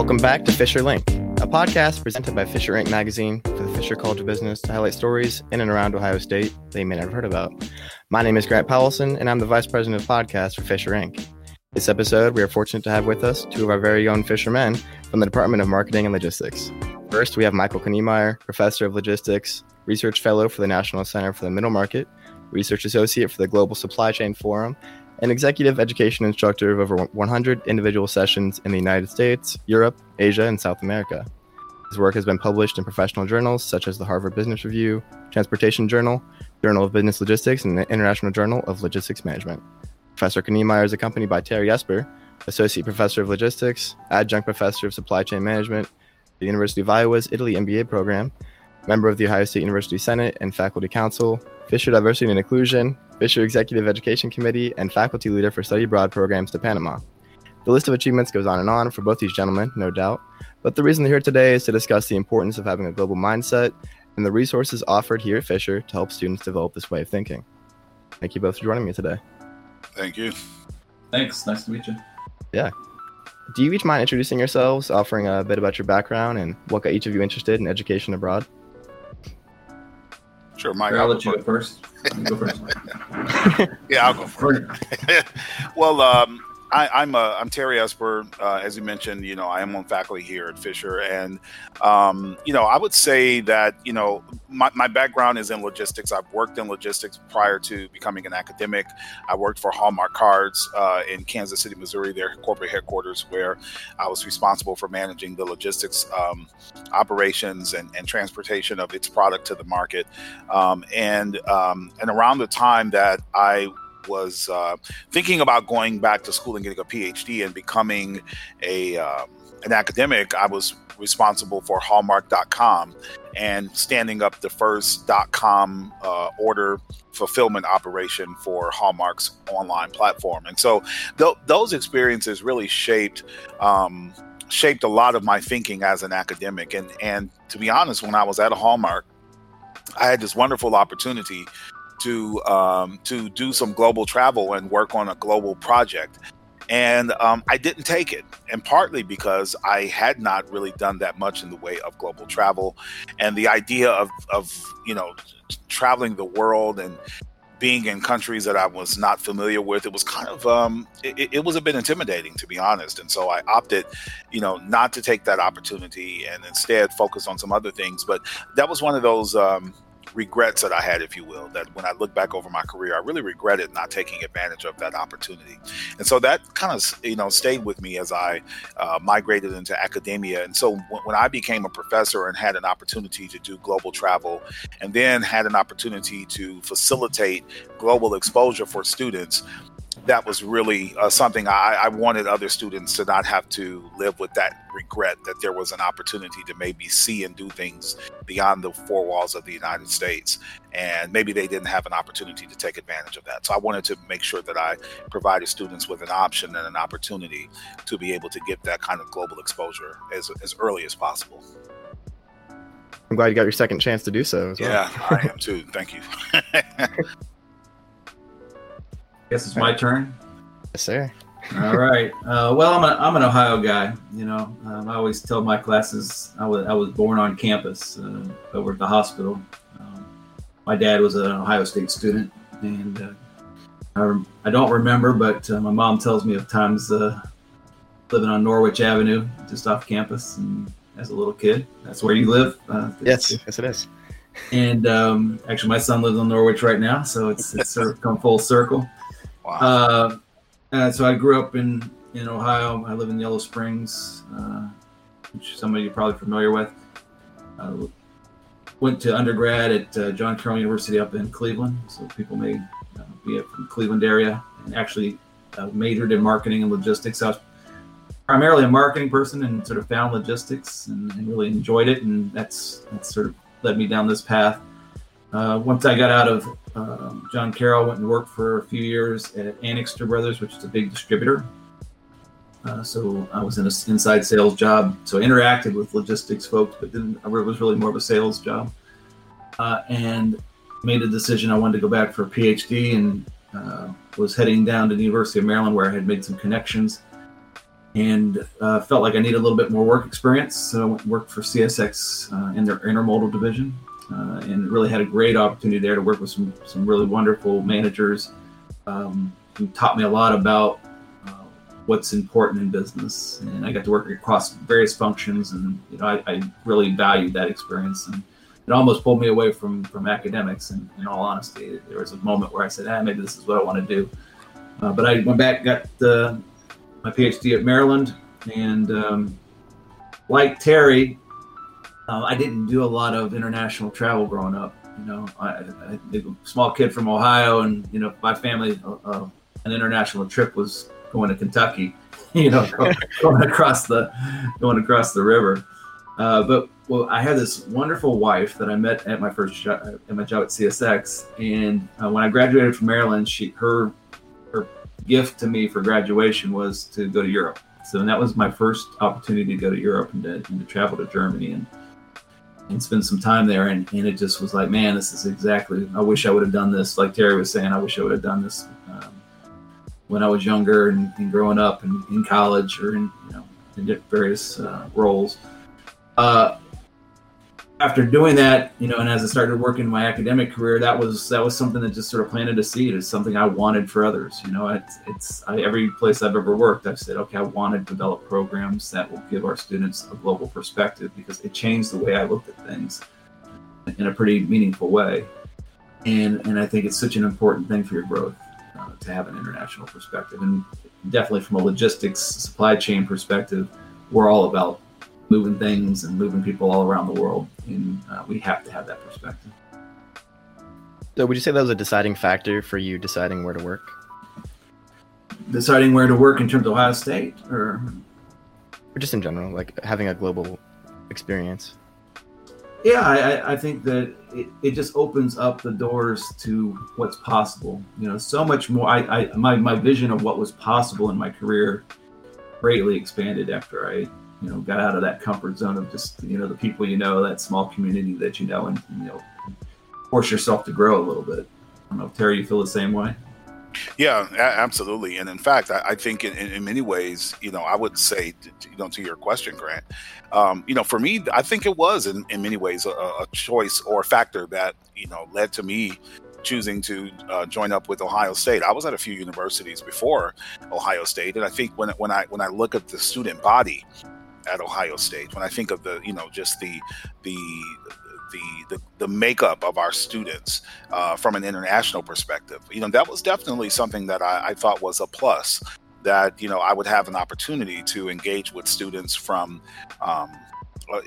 Welcome back to Fisher Link, a podcast presented by Fisher Inc. magazine for the Fisher College of Business to highlight stories in and around Ohio State that you may not have heard about. My name is Grant Powelson, and I'm the Vice President of Podcast for Fisher Inc. This episode, we are fortunate to have with us two of our very own fishermen from the Department of Marketing and Logistics. First, we have Michael Knemeyer, Professor of Logistics, Research Fellow for the National Center for the Middle Market, Research Associate for the Global Supply Chain Forum, and Executive Education Instructor of over 100 individual sessions in the United States, Europe, Asia, and South America. His work has been published in professional journals such as the Harvard Business Review, Transportation Journal, Journal of Business Logistics, and the International Journal of Logistics Management. Professor Knemeyer is accompanied by Terry Esper, Associate Professor of Logistics, Adjunct Professor of Supply Chain Management, the University of Iowa's Italy MBA program, member of the Ohio State University Senate and Faculty Council, Fisher Diversity and Inclusion, Fisher Executive Education Committee, and faculty leader for study abroad programs to Panama. The list of achievements goes on and on for both these gentlemen, no doubt, but the reason they're here today is to discuss the importance of having a global mindset and the resources offered here at Fisher to help students develop this way of thinking. Thank you both for joining me today. Thank you. Thanks. Nice to meet you. Yeah. Do you each mind introducing yourselves, offering a bit about your background and what got each of you interested in education abroad? Sure, Mike. I'll let you go first. Go first. yeah, I'll go first. well, um, I, am uh, I'm Terry Esper. Uh, as you mentioned, you know, I am on faculty here at Fisher, and um, you know, I would say that you know, my, my background is in logistics. I've worked in logistics prior to becoming an academic. I worked for Hallmark Cards uh, in Kansas City, Missouri, their corporate headquarters, where I was responsible for managing the logistics um, operations and, and, transportation of its product to the market. Um, and um, and around the time that I was uh, thinking about going back to school and getting a PhD and becoming a um, an academic, I was responsible for Hallmark.com and standing up the first .com uh, order fulfillment operation for Hallmark's online platform. And so th- those experiences really shaped. Um, shaped a lot of my thinking as an academic and and to be honest when i was at a hallmark i had this wonderful opportunity to um, to do some global travel and work on a global project. And um, I didn't take it, and partly because I had not really done that much in the way of global travel, and the idea of of you know traveling the world and being in countries that I was not familiar with, it was kind of um, it, it, was a bit intimidating to be honest. And so I opted, you know, not to take that opportunity and instead focus on some other things. But that was one of those um, regrets that I had, if you will, that when I look back over my career, I really regretted not taking advantage of that opportunity. And so that kind of, you know, stayed with me as I uh, migrated into academia. And so when, when I became a professor and had an opportunity to do global travel and then had an opportunity to facilitate global exposure for students, that was really uh, something I, I, wanted other students to not have to live with that regret that there was an opportunity to maybe see and do things beyond the four walls of the United States. And maybe they didn't have an opportunity to take advantage of that. So I wanted to make sure that I provided students with an option and an opportunity to be able to get that kind of global exposure as, as early as possible. I'm glad you got your second chance to do so. Well. Yeah, I am too. Thank you. Guess it's my turn. Yes, sir. All right. Uh, well, I'm, a, I'm an Ohio guy. You know, um, I always tell my classes I was I was born on campus uh, over at the hospital. Um, my dad was an Ohio State student, and uh, I, I don't remember, but uh, my mom tells me of times uh, living on Norwich Avenue, just off campus, and as a little kid, that's where you live. Uh, yes, yes, it is. And um, actually, my son lives on Norwich right now, so it's it's sort of come full circle. Wow. Uh, so I grew up in in Ohio. I live in Yellow Springs, uh, which of you are probably familiar with. Uh, went to undergrad at uh, John Carroll University up in Cleveland, so people may uh, be from Cleveland area, and actually uh, majored in marketing and logistics. I was primarily a marketing person and sort of found logistics and, and really enjoyed it, and that's that's sort of led me down this path. Uh, once I got out of um, John Carroll, went and worked for a few years at Anixter Brothers, which is a big distributor. Uh, so I was in an inside sales job. So I interacted with logistics folks, but didn't. It was really more of a sales job. Uh, and made a decision I wanted to go back for a PhD, and uh, was heading down to the University of Maryland, where I had made some connections. and uh, felt like I needed a little bit more work experience. So I went and worked for CSX uh, in their intermodal division, uh, and really had a great opportunity there to work with some some really wonderful managers um, who taught me a lot about uh, what's important in business. And I got to work across various functions, and you know I, I really valued that experience. And it almost pulled me away from from academics. And in all honesty, there was a moment where I said, "Ah, maybe this is what I want to do." Uh, but I went back, got my PhD at Maryland, and um, like Terry, uh, I didn't do a lot of international travel growing up. You know, I, I, a small kid from Ohio, and you know, my family, uh, uh an international trip was going to Kentucky. You know, going across the going across the river. Uh, but well, I had this wonderful wife that I met at my first job, at my job at CSX, and uh, when I graduated from Maryland, she her her gift to me for graduation was to go to Europe. So that was my first opportunity to go to Europe and to, and to travel to Germany and and spend some time there. And, and it just was like, man, this is exactly. I wish I would have done this. Like Terry was saying, I wish I would have done this um, when I was younger and, and growing up and in college or in you know in various uh, roles. Uh, after doing that, you know, and as I started working my academic career, that was that was something that just sort of planted a seed. It's something I wanted for others. You know, it's, it's I, every place I've ever worked, I've said, okay, I want to develop programs that will give our students a global perspective because it changed the way I looked at things in a pretty meaningful way. And and I think it's such an important thing for your growth uh, to have an international perspective, and definitely from a logistics supply chain perspective, we're all about moving things and moving people all around the world. And uh, we have to have that perspective. So, would you say that was a deciding factor for you deciding where to work? Deciding where to work in terms of Ohio State, or, or just in general, like having a global experience. Yeah, I, I think that it, it just opens up the doors to what's possible. You know, so much more. I, I my my vision of what was possible in my career greatly expanded after I you know got out of that comfort zone of just you know the people you know that small community that you know and you know force yourself to grow a little bit. I don't know terry you feel the same way? Yeah absolutely. And in fact i, I think in, in, many ways you know i would say to, you know to your question grant um, you know for me i think it was in, in many ways a, a choice or a factor that you know led to me choosing to uh, join up with Ohio State. I was at a few universities before Ohio State, and I think when when I when I look at the student body at Ohio State. When I think of the, you know, just the the the the, the makeup of our students uh, from an international perspective, you know, that was definitely something that I, I thought was a plus. That you know, I would have an opportunity to engage with students from um, uh,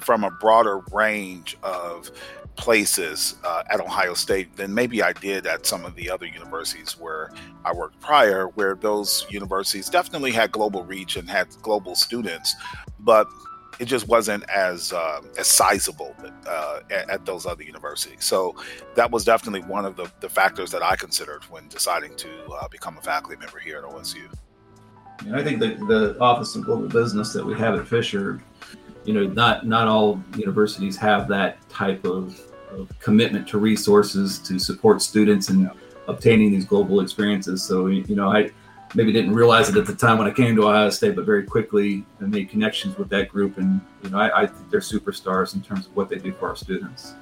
from a broader range of places uh, at Ohio State than maybe I did at some of the other universities where I worked prior, where those universities definitely had global reach and had global students, but it just wasn't as uh, as sizable uh, at, at, those other universities. So that was definitely one of the, the factors that I considered when deciding to uh, become a faculty member here at OSU. I think the, the Office of Global Business that we have at Fisher, you know, not not all universities have that type of of commitment to resources to support students in obtaining these global experiences. So, you know, I maybe didn't realize it at the time when I came to Ohio State, but very quickly I made connections with that group. And, you know, I, I think they're superstars in terms of what they do for our students.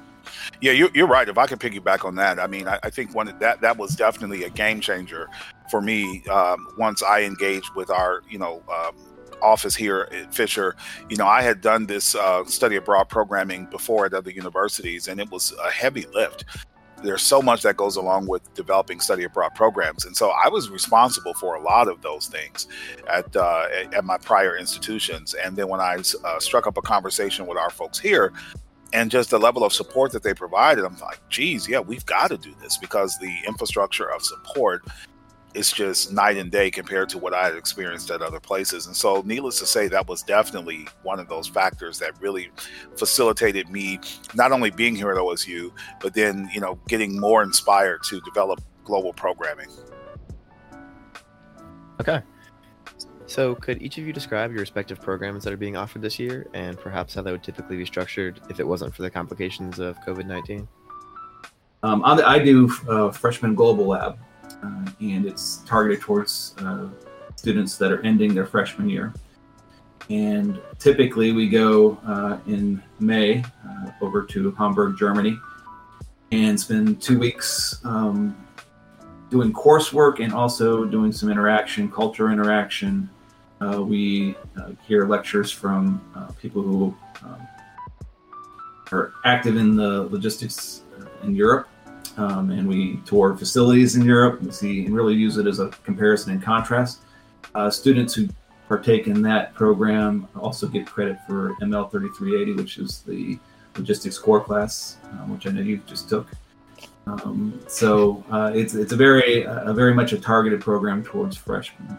Yeah, you're, you're right. If I can piggyback on that, I mean, I, I think one that that was definitely a game changer for me um, once I engaged with our, you know, um, office here at Fisher, you know, I had done this uh, study abroad programming before at other universities, and it was a heavy lift. There's so much that goes along with developing study abroad programs, and so I was responsible for a lot of those things at uh, at my prior institutions. And then when I uh, struck up a conversation with our folks here, and just the level of support that they provided, I'm like, geez, yeah, we've got to do this because the infrastructure of support it's just night and day compared to what I had experienced at other places. And so, needless to say, that was definitely one of those factors that really facilitated me not only being here at OSU, but then, you know, getting more inspired to develop global programming. Okay. So, could each of you describe your respective programs that are being offered this year and perhaps how they would typically be structured if it wasn't for the complications of COVID 19? Um, I do uh, Freshman Global Lab, uh, and it's targeted towards uh, students that are ending their freshman year. And typically we go uh, in May uh, over to Hamburg, Germany, and spend two weeks um, doing coursework and also doing some interaction, culture interaction. Uh, we uh, hear lectures from uh, people who um, are active in the logistics in Europe. Um, and we tour facilities in Europe. We see and really use it as a comparison and contrast. Uh, students who partake in that program also get credit for ML 3380, which is the logistics core class, uh, which I know you just took. Um, so uh, it's it's a very a very much a targeted program towards freshmen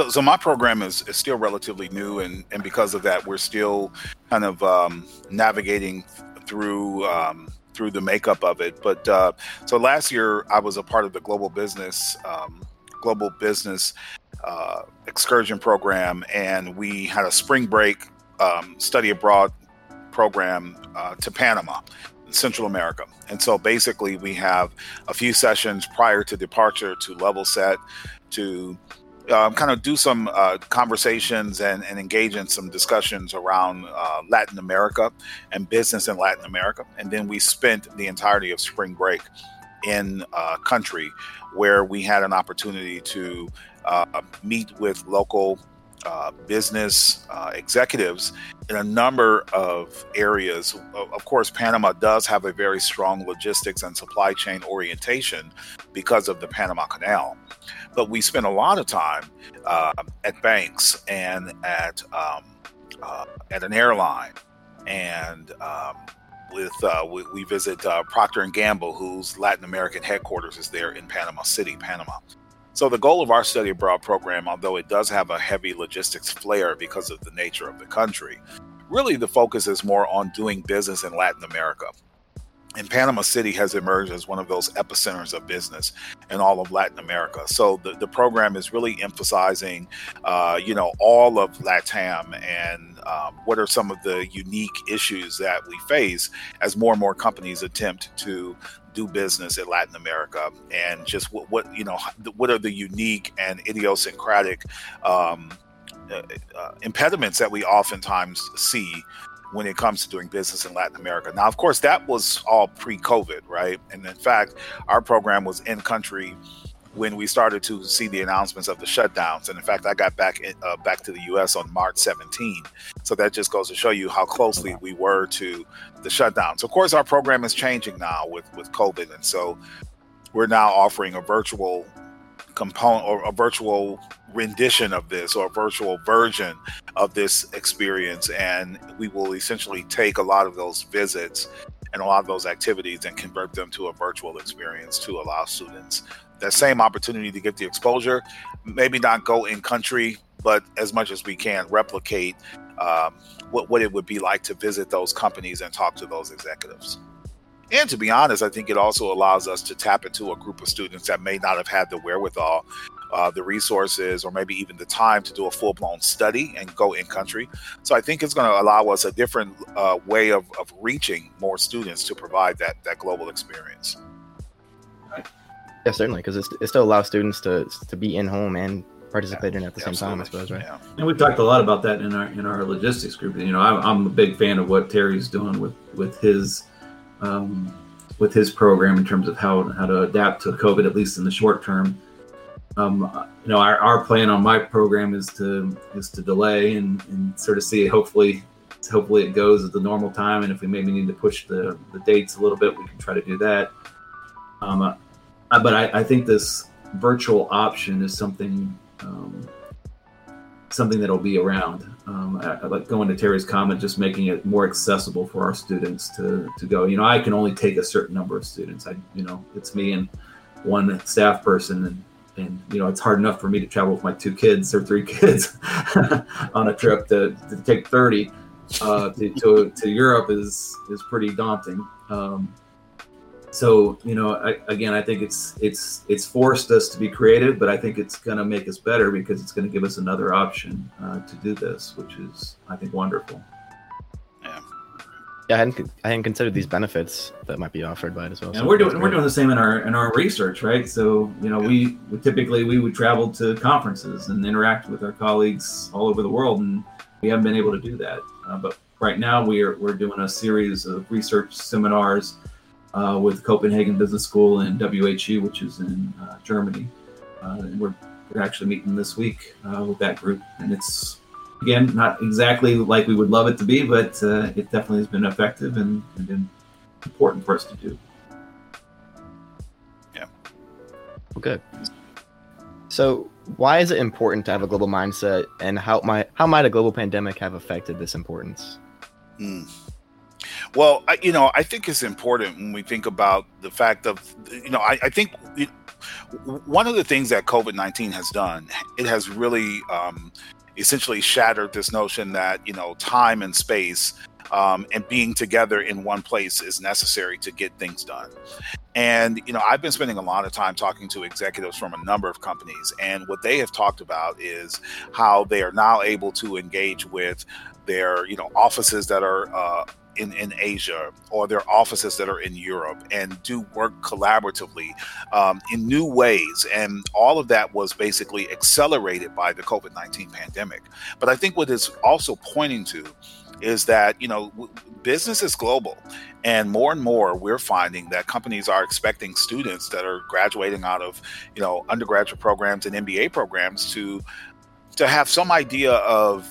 So, so my program is, is still relatively new, and, and because of that, we're still kind of um, navigating through um, through the makeup of it. But uh, so last year, I was a part of the global business um, global business uh, excursion program, and we had a spring break um, study abroad program uh, to Panama. Central America. And so basically, we have a few sessions prior to departure to level set, to um, kind of do some uh, conversations and, and, engage in some discussions around uh, Latin America and business in Latin America. And then we spent the entirety of spring break in a country where we had an opportunity to uh, meet with local uh, business uh, executives in a number of areas. Of course, Panama does have a very strong logistics and supply chain orientation because of the Panama Canal. But we spent a lot of time uh, at banks and at um, uh, at an airline, and um, with uh, we, we, visit uh, Procter and Gamble, whose Latin American headquarters is there in Panama City, Panama. So the goal of our study abroad program, although it does have a heavy logistics flair because of the nature of the country, really the focus is more on doing business in Latin America and Panama City has emerged as one of those epicenters of business in all of Latin America. So the, the program is really emphasizing, uh, you know, all of LATAM and um, what are some of the unique issues that we face as more and more companies attempt to do business in Latin America, and just what, what you know, what are the unique and idiosyncratic um, uh, uh, impediments that we oftentimes see when it comes to doing business in Latin America. Now, of course, that was all pre-COVID, right? And in fact, our program was in country when we started to see the announcements of the shutdowns. And in fact, I got back in, uh, back to the U.S. on March 17. So that just goes to show you how closely we were to the shutdowns. Of course, our program is changing now with with COVID, and so we're now offering a virtual component or a virtual rendition of this or a virtual version of this experience and we will essentially take a lot of those visits and a lot of those activities and convert them to a virtual experience to allow students that same opportunity to get the exposure maybe not go in country but as much as we can replicate um, what, what it would be like to visit those companies and talk to those executives and to be honest, I think it also allows us to tap into a group of students that may not have had the wherewithal, uh, the resources, or maybe even the time to do a full blown study and go in country. So I think it's going to allow us a different uh, way of, of reaching more students to provide that, that global experience. Yeah, certainly, because it still allows students to, to be in home and participate yeah, in at the same time, I suppose, right? Yeah. And we've talked a lot about that in our in our logistics group. You know, I'm, I'm a big fan of what Terry's doing with with his um, with his program in terms of how how to adapt to COVID, at least in the short term. Um, you know, our, our plan on my program is to is to delay and, and sort of see. Hopefully, hopefully it goes at the normal time, and if we maybe need to push the, the dates a little bit, we can try to do that. Um, uh, but I, I think this virtual option is something um, something that'll be around. Um, I, I like going to Terry's comment, just making it more accessible for our students to to go. You know, I can only take a certain number of students. I, you know, it's me and one staff person, and and you know, it's hard enough for me to travel with my two kids or three kids on a trip to, to take thirty uh, to, to, to Europe is is pretty daunting. Um, so you know I, again i think it's it's it's forced us to be creative but i think it's going to make us better because it's going to give us another option uh, to do this which is i think wonderful yeah yeah, I hadn't, I hadn't considered these benefits that might be offered by it as well. And so we're doing we're doing the same in our in our research, right? So you know, we, we typically we would travel to conferences and interact with our colleagues all over the world, and we haven't been able to do that. Uh, but right now, we are we're doing a series of research seminars uh, with Copenhagen Business School and WHU, which is in uh, Germany, uh, and we're we're actually meeting this week uh, with that group, and it's again, not exactly like we would love it to be, but uh, it definitely has been effective and, and, been important for us to do. Yeah. Okay. So, why is it important to have a global mindset, and how might how might a global pandemic have affected this importance? Mm. Well, I, you know, I think it's important when we think about the fact of, you know, I, I think it, one of the things that COVID nineteen has done, it has really um, essentially shattered this notion that you know time and space um, and being together in one place is necessary to get things done. And you know, I've been spending a lot of time talking to executives from a number of companies, and what they have talked about is how they are now able to engage with their you know offices that are uh, in, in Asia or their offices that are in Europe and do work collaboratively um, in new ways. And all of that was basically accelerated by the COVID 19 pandemic. But I think what it's also pointing to is that, you know, business is global. And more and more, we're finding that companies are expecting students that are graduating out of, you know, undergraduate programs and MBA programs to to have some idea of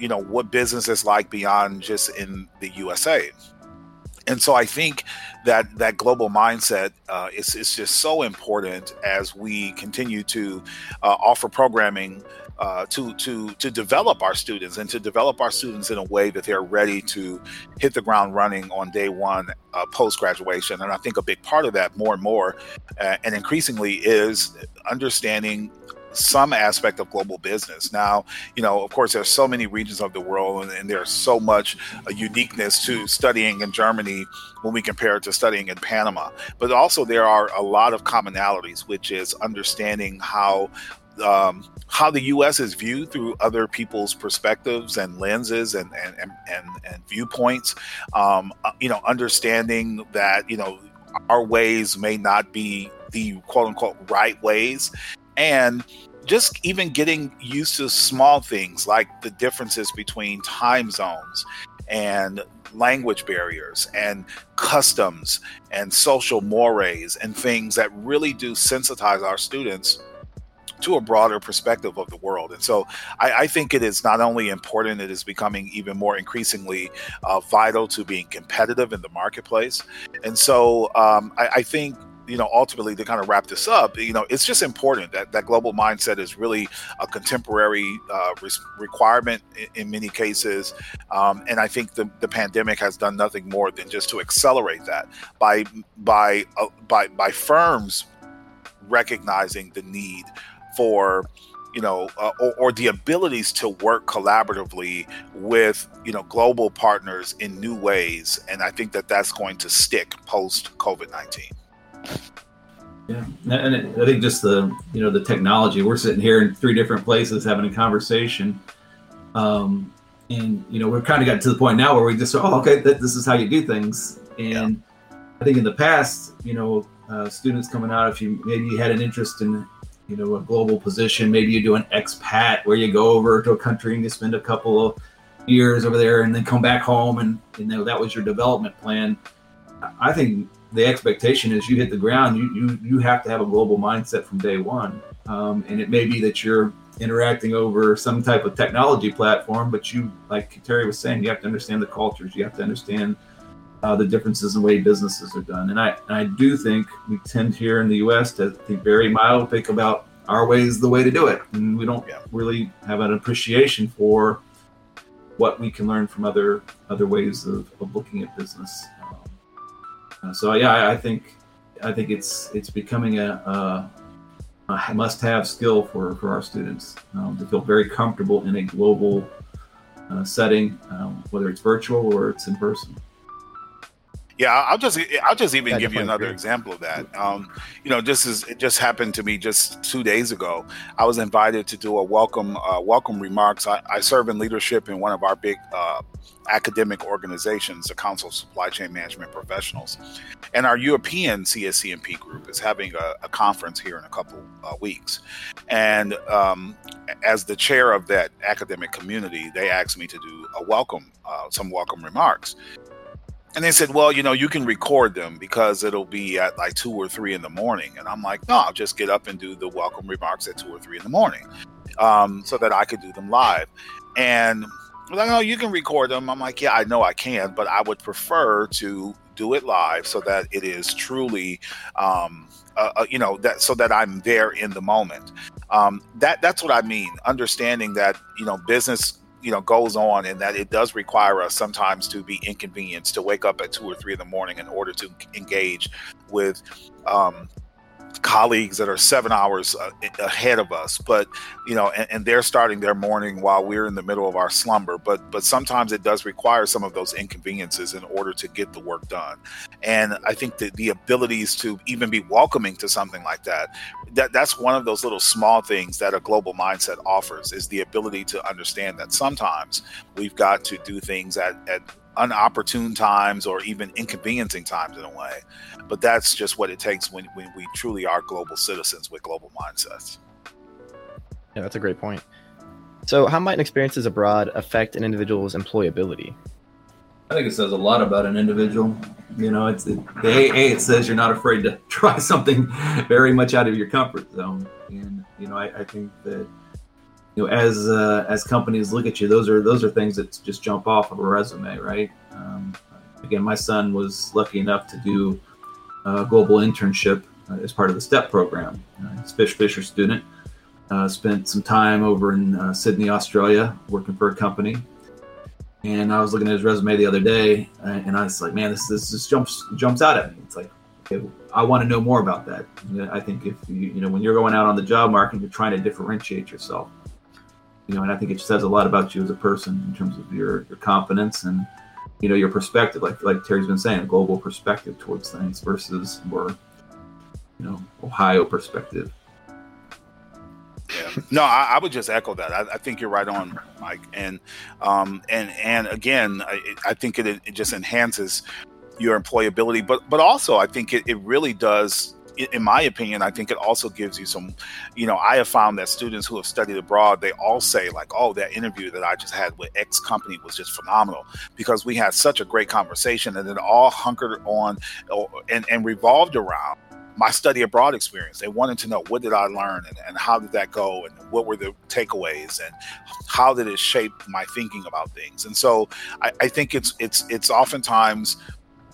you know what business is like beyond just in the USA. And so I think that that global mindset uh, is, is just so important as we continue to uh, offer programming uh, to to to develop our students and to develop our students in a way that they're ready to hit the ground running on day one uh, post graduation. And I think a big part of that, more and more, uh, and increasingly, is understanding some aspect of global business. Now, you know, of course, there's so many regions of the world, and, and there's so much uh, uniqueness to studying in Germany when we compare it to studying in Panama. But also, there are a lot of commonalities, which is understanding how um, how the U.S. is viewed through other people's perspectives and lenses and and and, and, and viewpoints. Um, uh, you know, understanding that you know our ways may not be the quote unquote right ways, and just even getting used to small things like the differences between time zones and language barriers and customs and social mores and things that really do sensitize our students to a broader perspective of the world. And so I, I think it is not only important, it is becoming even more increasingly uh, vital to being competitive in the marketplace. And so um, I, I think you know, ultimately to kind of wrap this up, you know, it's just important that that global mindset is really a contemporary uh, requirement in, in, many cases. Um, and I think the, the pandemic has done nothing more than just to accelerate that by by uh, by by firms recognizing the need for you know, uh, or, or, the abilities to work collaboratively with, you know, global partners in new ways. And I think that that's going to stick post COVID 19. Yeah, and I think just the you know the technology. We're sitting here in three different places having a conversation, um, and you know we're kind of got to the point now where we just oh okay th- this is how you do things. And yeah. I think in the past, you know, uh, students coming out, if you maybe you had an interest in you know a global position, maybe you do an expat where you go over to a country and you spend a couple of years over there and then come back home and you know that was your development plan. I think the expectation is you hit the ground, you you you have to have a global mindset from day one. Um, and it may be that you're interacting over some type of technology platform, but you, like Terry was saying, you have to understand the cultures. You have to understand uh, the differences in the way businesses are done. And I and I do think we tend here in the U.S. to think very myopic about our ways the way to do it, and we don't yeah. really have an appreciation for what we can learn from other other ways of, of looking at business. Uh, so yeah, I, I, think I think it's it's becoming a, a, a must-have skill for for our students um, to feel very comfortable in a global uh, setting, um, whether it's virtual or it's in person. Yeah, I'll just I'll just even give you another agree. example of that. Um, you know, this is it just happened to me just two days ago. I was invited to do a welcome uh, welcome remarks. I, I, serve in leadership in one of our big uh, academic organizations, the Council of Supply Chain Management Professionals. And our European CSCMP group is having a, a conference here in a couple uh, weeks. And um, as the chair of that academic community, they asked me to do a welcome, uh, some welcome remarks. And they said, well, you know, you can record them because it'll be at like two or three in the morning. And I'm like, no, I'll just get up and do the welcome remarks at two or three in the morning um, so that I could do them live. And like, oh, you can record them. I'm like, yeah, I know I can, but I would prefer to do it live so that it is truly, um, uh, uh, you know, that so that I'm there in the moment. Um, that that's what I mean. Understanding that you know business you know goes on and that it does require us sometimes to be inconvenienced to wake up at two or three in the morning in order to engage with um, colleagues that are seven hours uh, ahead of us but you know and, and, they're starting their morning while we're in the middle of our slumber but but sometimes it does require some of those inconveniences in order to get the work done. And i think that the abilities to even be welcoming to something like that that that's one of those little small things that a global mindset offers is the ability to understand that sometimes we've got to do things at, at unopportune times or even inconveniencing times in a way. But that's just what it takes when, when we truly are global citizens with global mindsets. Yeah, that's a great point. So, how might experiences abroad affect an individual's employability? I think it says a lot about an individual. You know, it's it, the AA. It says you're not afraid to try something very much out of your comfort zone, and you know, I, I think that you know, as uh, as companies look at you, those are those are things that just jump off of a resume, right? Um, again, my son was lucky enough to do a global internship uh, as part of the STEP program. Uh, he's Fish Fisher student. Uh, spent some time over in uh, Sydney, Australia, working for a company. And I was looking at his resume the other day, and I was like, "Man, this this just jumps jumps out at me." It's like, okay, I want to know more about that. I think if you you know when you're going out on the job market, you're trying to differentiate yourself you know, and I think it says a lot about you as a person in terms of your your confidence and you know your perspective, like like Terry's been saying, a global perspective towards things versus more you know Ohio perspective. Yeah. No, I, I, would just echo that. I, I, think you're right on, Mike. And um, and and again, I, I think it, it just enhances your employability, but but also I think it, it really does in my opinion, I think it also gives you some, you know, I have found that students who have studied abroad, they all say like, oh, that interview that I just had with X company was just phenomenal because we had such a great conversation and it all hunkered on uh, and, and revolved around my study abroad experience. They wanted to know what did I learn and, and how did that go and what were the takeaways and how did it shape my thinking about things. And so I, I think it's it's it's oftentimes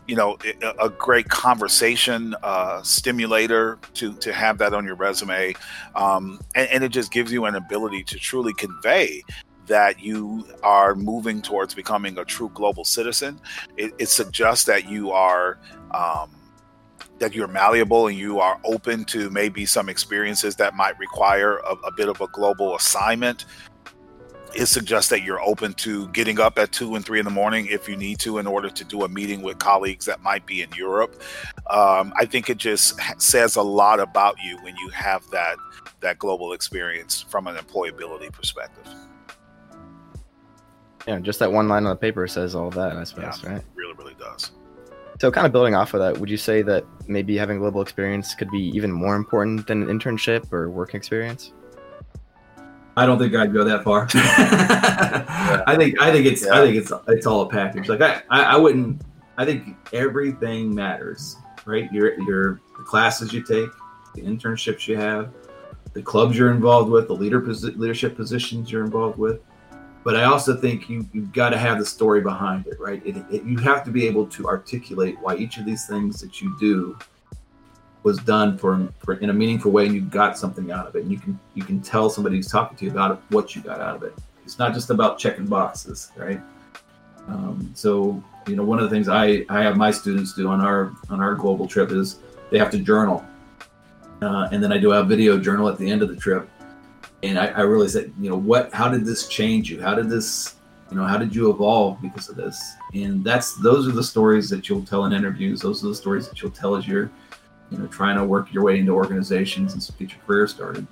you know a great conversation uh, stimulator to to have that on your resume um, and, and, it just gives you an ability to truly convey that you are moving towards becoming a true global citizen. It, it suggests that you are um, that you're malleable and you are open to maybe some experiences that might require a, a bit of a global assignment it suggests that you're open to getting up at two and three in the morning if you need to in order to do a meeting with colleagues that might be in Europe. Um, I think it just says a lot about you when you have that that global experience from an employability perspective. Yeah, just that one line on the paper says all that, I suppose, yeah, right? really, really does. So, kind of building off of that, would you say that maybe having global experience could be even more important than an internship or work experience? I don't think I'd go that far. yeah. I think I think it's yeah. I think it's it's all a package. Like I, I, I wouldn't. I think everything matters, right? Your your the classes you take, the internships you have, the clubs you're involved with, the leader leadership positions you're involved with. But I also think you you've got to have the story behind it, right? It, it, you have to be able to articulate why each of these things that you do was done for, for in a meaningful way and you got something out of it. And you can you can tell somebody who's talking to you about what you got out of it. It's not just about checking boxes right? Um, so you know one of the things i i have my students do on our on our global trip is they have to journal. Uh, and then i do a video journal at the end of the trip. And I, I really said you know what how did this change you? How did this you know how did you evolve because of this? And that's those are the stories that you'll tell in interviews. Those are the stories that you'll tell as you're you know, trying to work your way into organizations and get your career started.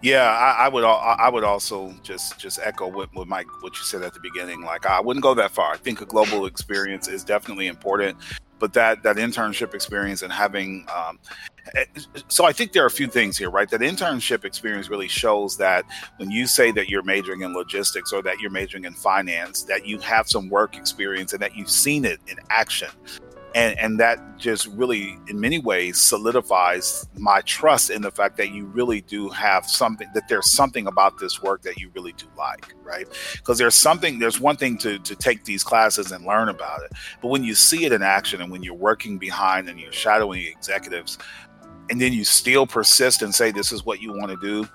Yeah, I, I, would. I would also just just echo what, what Mike what you said at the beginning. Like I wouldn't go that far. I think a global experience is definitely important, but that that internship experience and having. Um, eh, so I think there are a few things here, right? That internship experience really shows that when you say that you're majoring in logistics or that you're majoring in finance, that you have some work experience and that you've seen it in action and and that just really in many ways solidifies my trust in the fact that you really do have something that there's something about this work that you really do like right? Because there's something there's one thing to to take these classes and learn about it. But when you see it in action and when you're working behind and you're shadowing executives and then you still persist and say this is what you want to do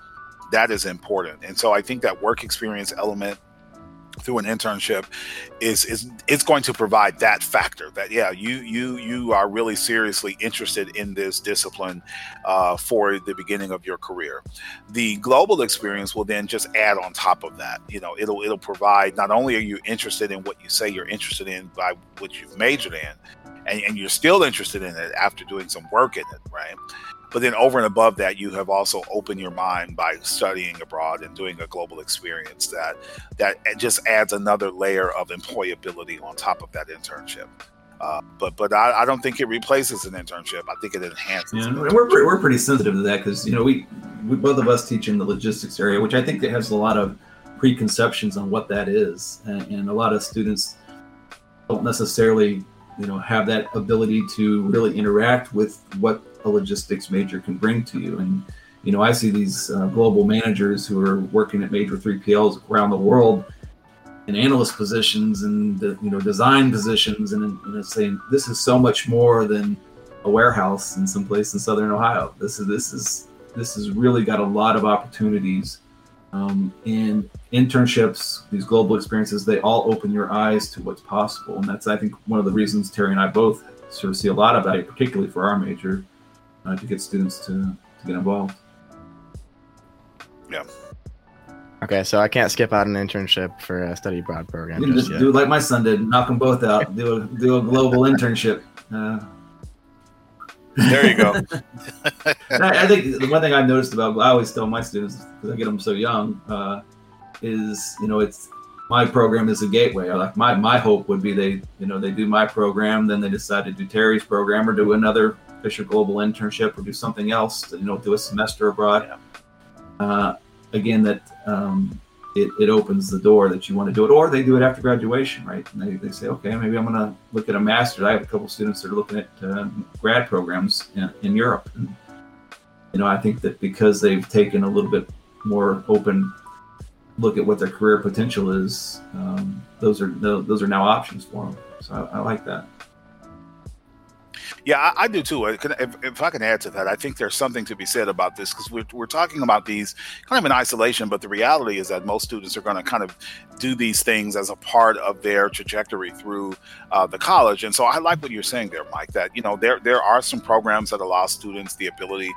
that is important. And so i think that work experience element through an internship is is it's going to provide that factor that yeah you you you are really seriously interested in this discipline uh, for the beginning of your career. The global experience will then just add on top of that. You know it'll it'll provide not only are you interested in what you say you're interested in by what you've majored in and, and you're still interested in it after doing some work in it right but then over and above that, you have also opened your mind by studying abroad and doing a global experience that that just adds another layer of employability on top of that internship. Uh, but but I, I, don't think it replaces an internship. I think it enhances. Yeah, and we're pretty, we're pretty sensitive to that because you know we, we both of us teach in the logistics area, which I think that has a lot of preconceptions on what that is, and, and a lot of students don't necessarily you know have that ability to really interact with what a logistics major can bring to you. And you know, I see these uh, global managers who are working at major 3PLs around the world in analyst positions and you know design positions, and, and saying this is so much more than a warehouse in some place in Southern Ohio. This is this is this has really got a lot of opportunities. Um, and internships, these global experiences, they all open your eyes to what's possible. And that's, I think, one of the reasons Terry and I both sort of see a lot of value, particularly for our major, uh, to get students to, to get involved. Yeah. Okay, so I can't skip out an internship for a study abroad program. You just, just do like my son did, knock them both out. do a do a global internship. Uh, there you go. I, think the one thing I've noticed about I always tell my students because I get them so young uh, is you know it's my program is a gateway. Like my my hope would be they you know they do my program, then they decide to do Terry's program or do another Fisher Global internship or do something else, to, you know, do a semester abroad. Uh, again, that um, it, it opens the door that you want to do it, or they do it after graduation, right? And they, they say, okay, maybe I'm going to look at a master's. I have a couple students that are looking at uh, grad programs in, in Europe. And, you know, I think that because they've taken a little bit more open look at what their career potential is, um, those are those are now options for them. So I, I like that. Yeah, I, I do too. If, if, I can add to that, I think there's something to be said about this because we're, we're talking about these kind of in isolation, but the reality is that most students are going to kind of do these things as a part of their trajectory through uh, the college. And so I like what you're saying there, Mike, that, you know, there, there are some programs that allow students the ability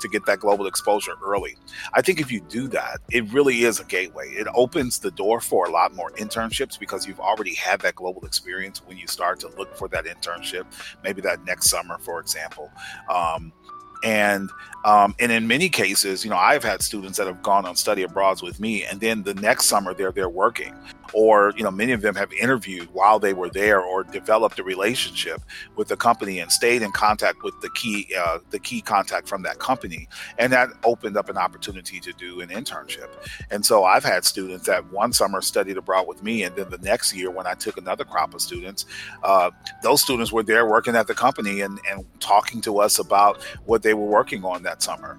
to get that global exposure early. I think if you do that, it really is a gateway. It opens the door for a lot more internships because you've already had that global experience when you start to look for that internship, maybe that next summer, for example. Um, and um, and in many cases, you know, I've had students that have gone on study abroads with me, and then the next summer they're they're working, or you know, many of them have interviewed while they were there, or developed a relationship with the company and stayed in contact with the key uh, the key contact from that company, and that opened up an opportunity to do an internship. And so I've had students that one summer studied abroad with me, and then the next year when I took another crop of students, uh, those students were there working at the company and and talking to us about what they were working on that summer.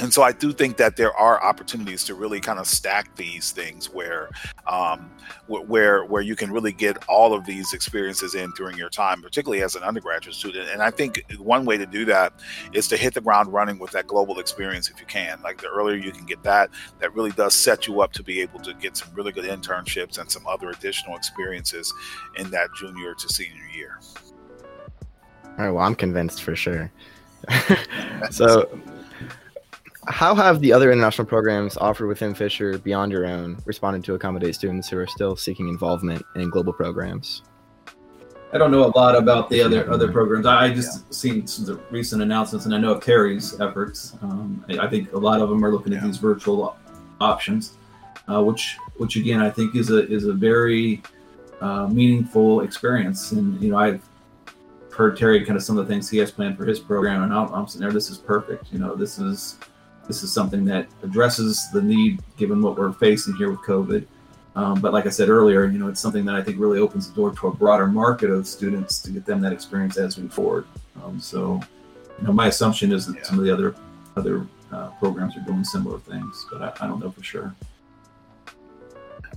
And so I do think that there are opportunities to really kind of stack these things where, um, where where you can really get all of these experiences in during your time, particularly as an undergraduate student. And I think one way to do that is to hit the ground running with that global experience if you can. Like the earlier you can get that, that really does set you up to be able to get some really good internships and some other additional experiences in that junior to senior year. All right. Well, I'm convinced for sure. so, how have the other international programs offered within Fisher beyond your own responded to accommodate students who are still seeking involvement in global programs? I don't know a lot about the other other programs. I just yeah. seen some recent announcements, and I know of Terry's efforts. Um, I, I, think a lot of them are looking at these virtual options, uh, which which again I think is a is a very uh, meaningful experience. And you know, I've heard Terry kind of some of the things he has planned for his program, and I'm, I'm sitting there. This is perfect. You know, this is this is something that addresses the need given what we're facing here with COVID. Um, but like I said earlier, you know, it's something that I think really opens the door to a broader market of students to get them that experience as we move forward. Um, so, you know, my assumption is that yeah. some of the other other uh, programs are doing similar things, but I, I don't know for sure.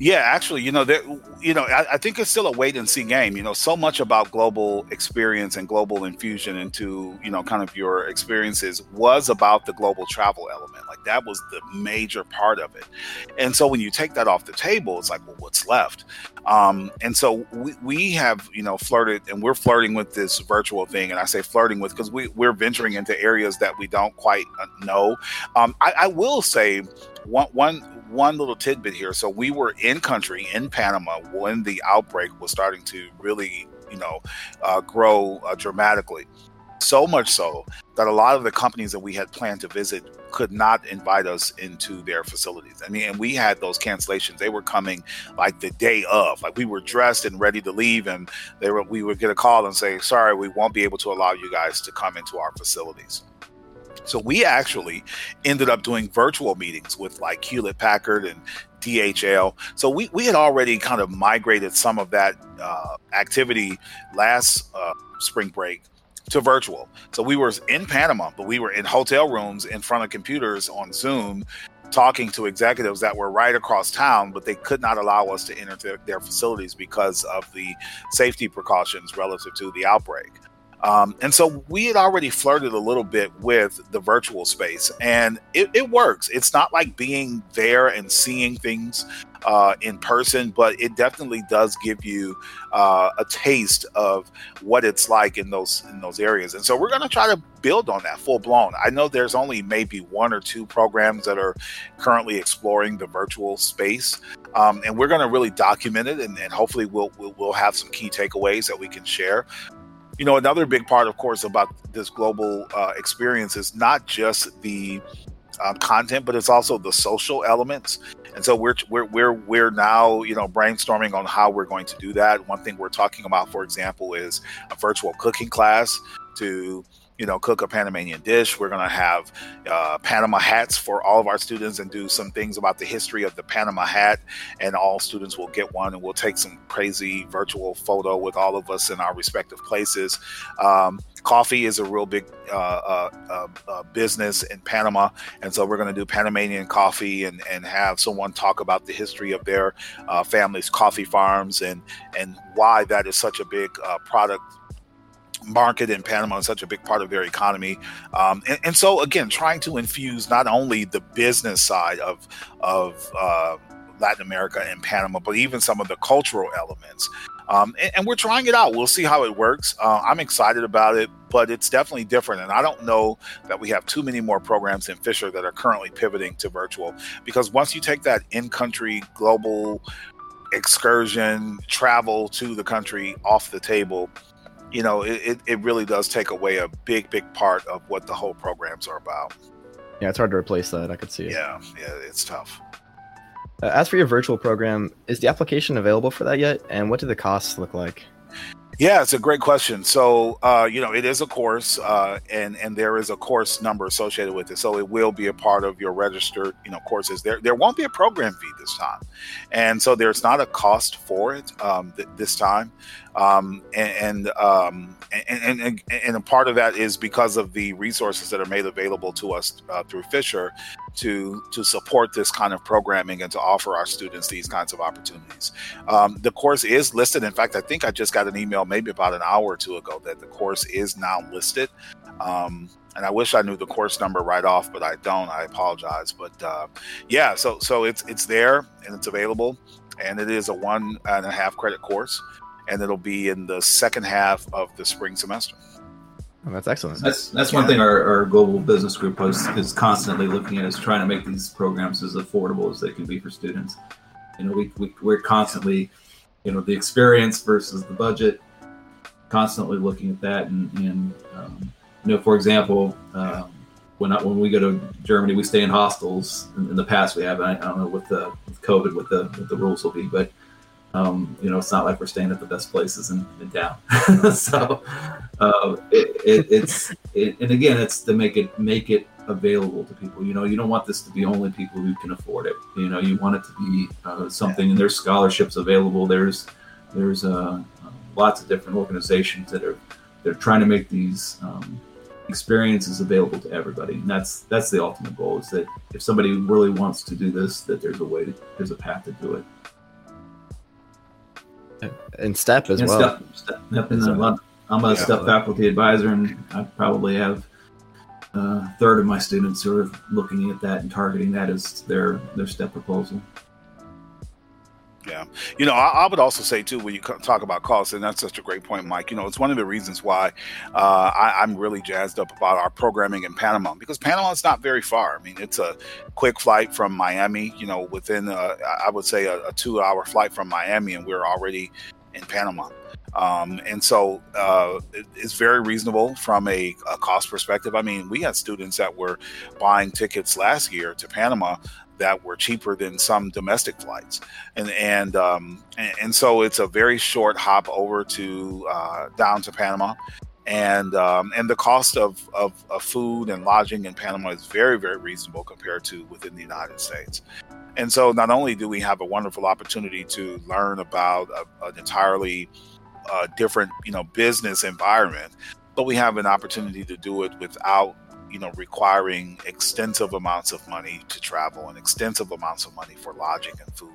Yeah, actually, you know, there, you know, I, I, think it's still a wait and see game. You know, so much about global experience and global infusion into, you know, kind of your experiences was about the global travel element. Like that was the major part of it. And so when you take that off the table, it's like, well, what's left? Um, and so we, we have, you know, flirted and we're flirting with this virtual thing. And I say flirting with because we, we're venturing into areas that we don't quite uh, know. Um, I, I will say one, one, one little tidbit here. So we were in country in Panama when the outbreak was starting to really, you know, uh, grow uh, dramatically. So much so that a lot of the companies that we had planned to visit could not invite us into their facilities. I mean, and we had those cancellations. They were coming like the day of. Like we were dressed and ready to leave, and they were we would get a call and say, "Sorry, we won't be able to allow you guys to come into our facilities." So we actually ended up doing virtual meetings with like Hewlett Packard and DHL. So we, we had already kind of migrated some of that uh, activity last uh, spring break to virtual. So we were in Panama, but we were in hotel rooms in front of computers on Zoom talking to executives that were right across town, but they could not allow us to enter their, their facilities because of the safety precautions relative to the outbreak. Um, and so we had already flirted a little bit with the virtual space, and it, it works. It's not like being there and seeing things uh, in person, but it definitely does give you uh, a taste of what it's like in those in those areas. And so we're going to try to build on that full blown. I know there's only maybe one or two programs that are currently exploring the virtual space, um, and we're going to really document it, and, and hopefully we'll, we'll we'll have some key takeaways that we can share you know, another big part, of course, about this global uh, experience is not just the um, content, but it's also the social elements. And so we're, we're we're we're now you know brainstorming on how we're going to do that. One thing we're talking about, for example, is a virtual cooking class to you know, cook a Panamanian dish. We're going to have uh, Panama hats for all of our students and do some things about the history of the Panama hat. And all students will get one, and we'll take some crazy virtual photo with all of us in our respective places. Um, coffee is a real big uh, uh, uh, uh business in Panama, and so we're going to do Panamanian coffee and, and have someone talk about the history of their uh, family's coffee farms and and why that is such a big uh, product market in Panama is such a big part of their economy. Um, and, and, so, again, trying to infuse not only the business side of, of uh, Latin America and Panama, but even some of the cultural elements. Um, and, and, we're trying it out. We'll see how it works. Uh, I'm excited about it, but it's definitely different. And I don't know that we have too many more programs in Fisher that are currently pivoting to virtual because once you take that in country global excursion travel to the country off the table, you know, it, it really does take away a big, big part of what the whole programs are about. Yeah, it's hard to replace that. I could see it. Yeah, yeah, it's tough. Uh, as for your virtual program, is the application available for that yet? And what do the costs look like? Yeah, it's a great question. So, uh, you know, it is a course, uh, and and there is a course number associated with it. So it will be a part of your registered, you know, courses. There there won't be a program fee this time, and so there's not a cost for it um, th- this time um, and um, and, and, and a part of that is because of the resources that are made available to us uh, through Fisher to to support this kind of programming and to offer our students these kinds of opportunities. Um, the course is listed. In fact, I think I just got an email maybe about an hour or two ago that the course is now listed. Um, and I wish I knew the course number right off, but I don't. I apologize. But uh, yeah, so so it's it's there and it's available, and it is a one and a half credit course and it'll be in the second half of the spring semester. Oh, that's excellent. That's that's one thing our, our global business group is, is constantly looking at is trying to make these programs as affordable as they can be for students. You know, we, we we're constantly, you know, the experience versus the budget. constantly looking at that. And, and um, you know, for example, um, when I, when we go to Germany, we stay in hostels. In, in the past, we have. I, I, don't know what the with COVID what the what the rules will be, but um, you know, it's not like we're staying at the best places in, in town. so uh, it, it, it's it, and again, it's to make it make it available to people. You know, you don't want this to be only people who can afford it. You know, you want it to be uh, something, and there's scholarships available. There's there's uh, lots of different organizations that are they're trying to make these um, experiences available to everybody, and that's that's the ultimate goal. Is that if somebody really wants to do this, that there's a way to there's a path to do it. And step as and well. Step, step, step a, I'm a yeah, step faculty advisor, and I probably have uh, a third of my students who are looking at that and targeting that as their their step proposal. You know, I, I, would also say too when you talk about costs, and that's such a great point, Mike. You know, it's one of the reasons why uh, I, am really jazzed up about our programming in Panama because Panama is not very far. I mean, it's a quick flight from Miami. You know, within a, I would say a, a two-hour flight from Miami, and we're already in Panama. Um, and so uh, it, it's very reasonable from a, a, cost perspective. I mean, we had students that were buying tickets last year to Panama that were cheaper than some domestic flights, and and um, and, and, so it's a very short hop over to uh, down to Panama, and um, and the cost of, of, of food and lodging in Panama is very very reasonable compared to within the United States. And so, not only do we have a wonderful opportunity to learn about a, an entirely uh, different, you know, business environment, but we have an opportunity to do it without you know requiring extensive amounts of money to travel and extensive amounts of money for lodging and food.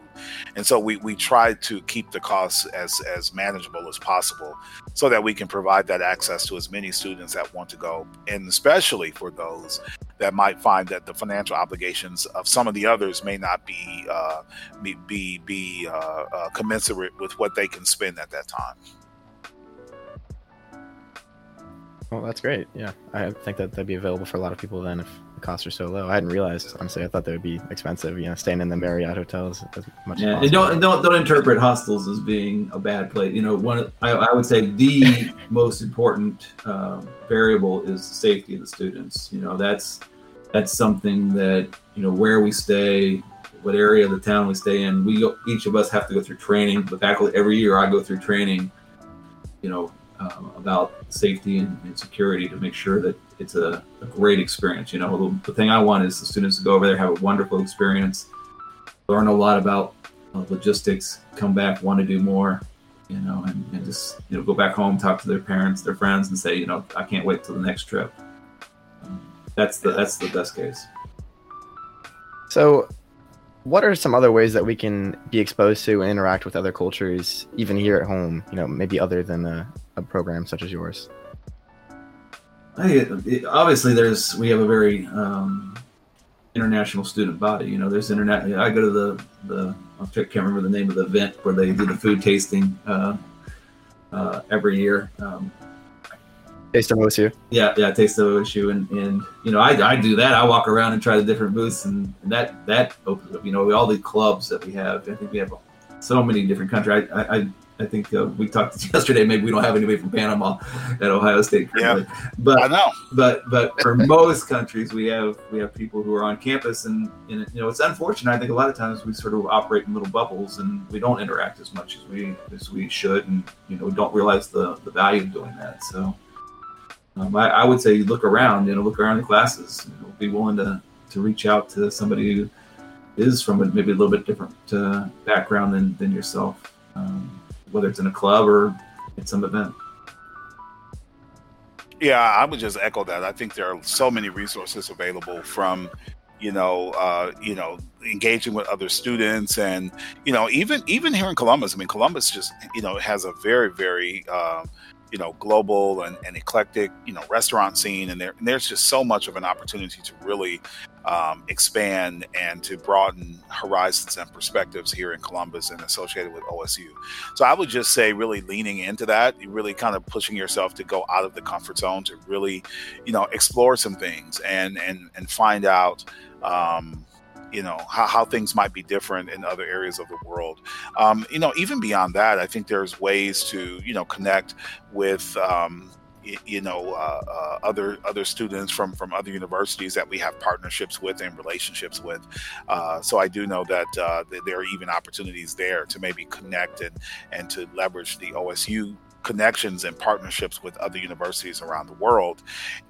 And so we, we try to keep the costs as as manageable as possible so that we can provide that access to as many students that want to go and especially for those that might find that the financial obligations of some of the others may not be uh, be be, uh, uh, commensurate with what they can spend at that time well, that's great. Yeah, I think that that'd be available for a lot of people then if the costs are so low. I hadn't realized honestly. I thought they would be expensive. You know, staying in the Marriott hotels as much. Yeah, as and don't don't don't interpret hostels as being a bad place. You know, one I, I would say the most important uh, variable is the safety of the students. You know, that's that's something that you know where we stay, what area of the town we stay in. We go, each of us have to go through training. The faculty every year I go through training. You know, um, about safety and, and, security to make sure that it's a, a great experience. You know, the, the, thing I want is the students to go over there, have a wonderful experience, learn a lot about uh, logistics, come back, want to do more, you know, and, and, just, you know, go back home, talk to their parents, their friends, and say, you know, I can't wait till the next trip. Um, that's the that's the best case. So what are some other ways that we can be exposed to and interact with other cultures even here at home you know maybe other than a, a program such as yours? I, obviously there's we have a very um, international student body you know there's internet i go to the the i can't remember the name of the event where they do the food tasting uh, uh, every year um, Taste of OSU. Yeah, yeah, Taste of OSU, and and you know, I, I do that. I walk around and try the different booths, and, and that that opens up. You know, all the clubs that we have. I think we have so many different countries. I I, I think uh, we talked yesterday. Maybe we don't have anybody from Panama at Ohio State. Currently. Yeah, but I know. But but for most countries, we have we have people who are on campus, and, and you know, it's unfortunate. I think a lot of times we sort of operate in little bubbles, and we don't interact as much as we as we should, and you know, don't realize the the value of doing that. So um, I, I, would say look around, you know, look around the classes, you know, be willing to, to reach out to somebody who is from a, maybe a little bit different uh, background than, than yourself, um, whether it's in a club or at some event. Yeah, I would just echo that. I think there are so many resources available from, you know, uh, you know, engaging with other students, and you know, even even here in Columbus. I mean, Columbus just you know has a very very uh, you know global and, and eclectic you know restaurant scene and, there, and there's just so much of an opportunity to really um, expand and to broaden horizons and perspectives here in Columbus and associated with OSU. So I would just say really leaning into that, really kind of pushing yourself to go out of the comfort zone to really, you know, explore some things and and and find out um, you know how, how things might be different in other areas of the world. Um, you know even beyond that i think there's ways to you know connect with um, you know uh, uh, other other students from from other universities that we have partnerships with and relationships with. Uh, so i do know that uh, there are even opportunities there to maybe connect and and to leverage the osu connections and partnerships with other universities around the world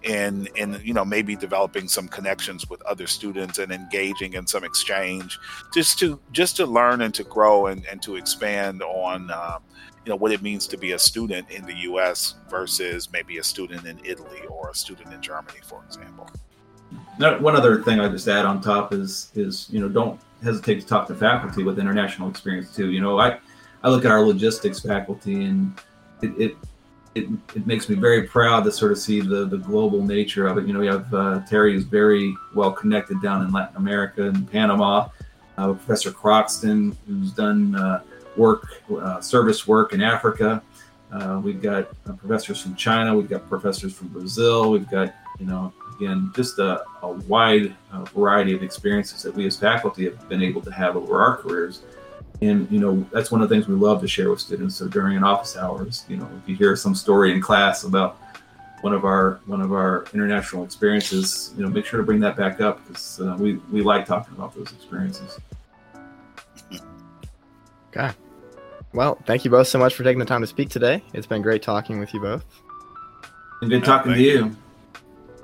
and and you know maybe developing some connections with other students and engaging in some exchange just to just to learn and to grow and, and to expand on uh, you know what it means to be a student in the US versus maybe a student in Italy or a student in Germany for example now, one other thing I just add on top is is you know don't hesitate to talk to faculty with international experience too. You know, I I look at our logistics faculty and it, it it, it makes me very proud to sort of see the, the global nature of it. You know, we have uh, Terry is very well connected down in Latin America and Panama. Uh, Professor Croxton, who's done uh, work, uh, service work in Africa. Uh, we've got uh, professors from China. We've got professors from Brazil. We've got, you know, again, just a, a wide variety of experiences that we as faculty have been able to have over our careers and you know that's one of the things we love to share with students. So during an office hours you know if you hear some story in class about one of our one of our international experiences you know make sure to bring that back up because uh, we we like talking about those experiences. Okay. Well thank you both so much for taking the time to speak today. It's been great talking with you both. And good talking to you.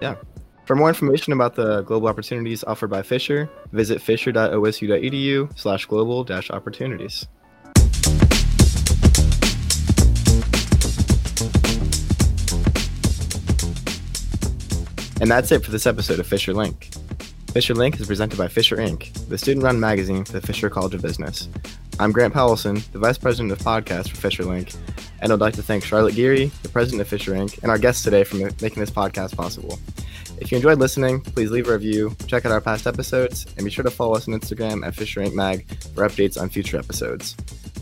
Yeah for more information about the global opportunities offered by Fisher, visit fisher.osu.edu slash global opportunities. And that's it for this episode of Fisher Link. Fisher Link is presented by Fisher Inc., the student run magazine for the Fisher College of Business. I'm Grant Powelson, the Vice President of Podcast for Fisher Link, and I'd like to thank Charlotte Geary, the President of Fisher Inc., and our guests today for making this podcast possible. If you enjoyed listening, please leave a review, check out our past episodes, and be sure to follow us on Instagram at Fisher Inc. Mag for updates on future episodes.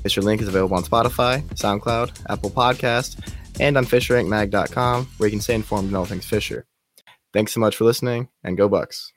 Fisher Link is available on Spotify, SoundCloud, Apple Podcast, and on FisherIncMag.com, where you can stay informed on all things Fisher. Thanks so much for listening, and go Bucks.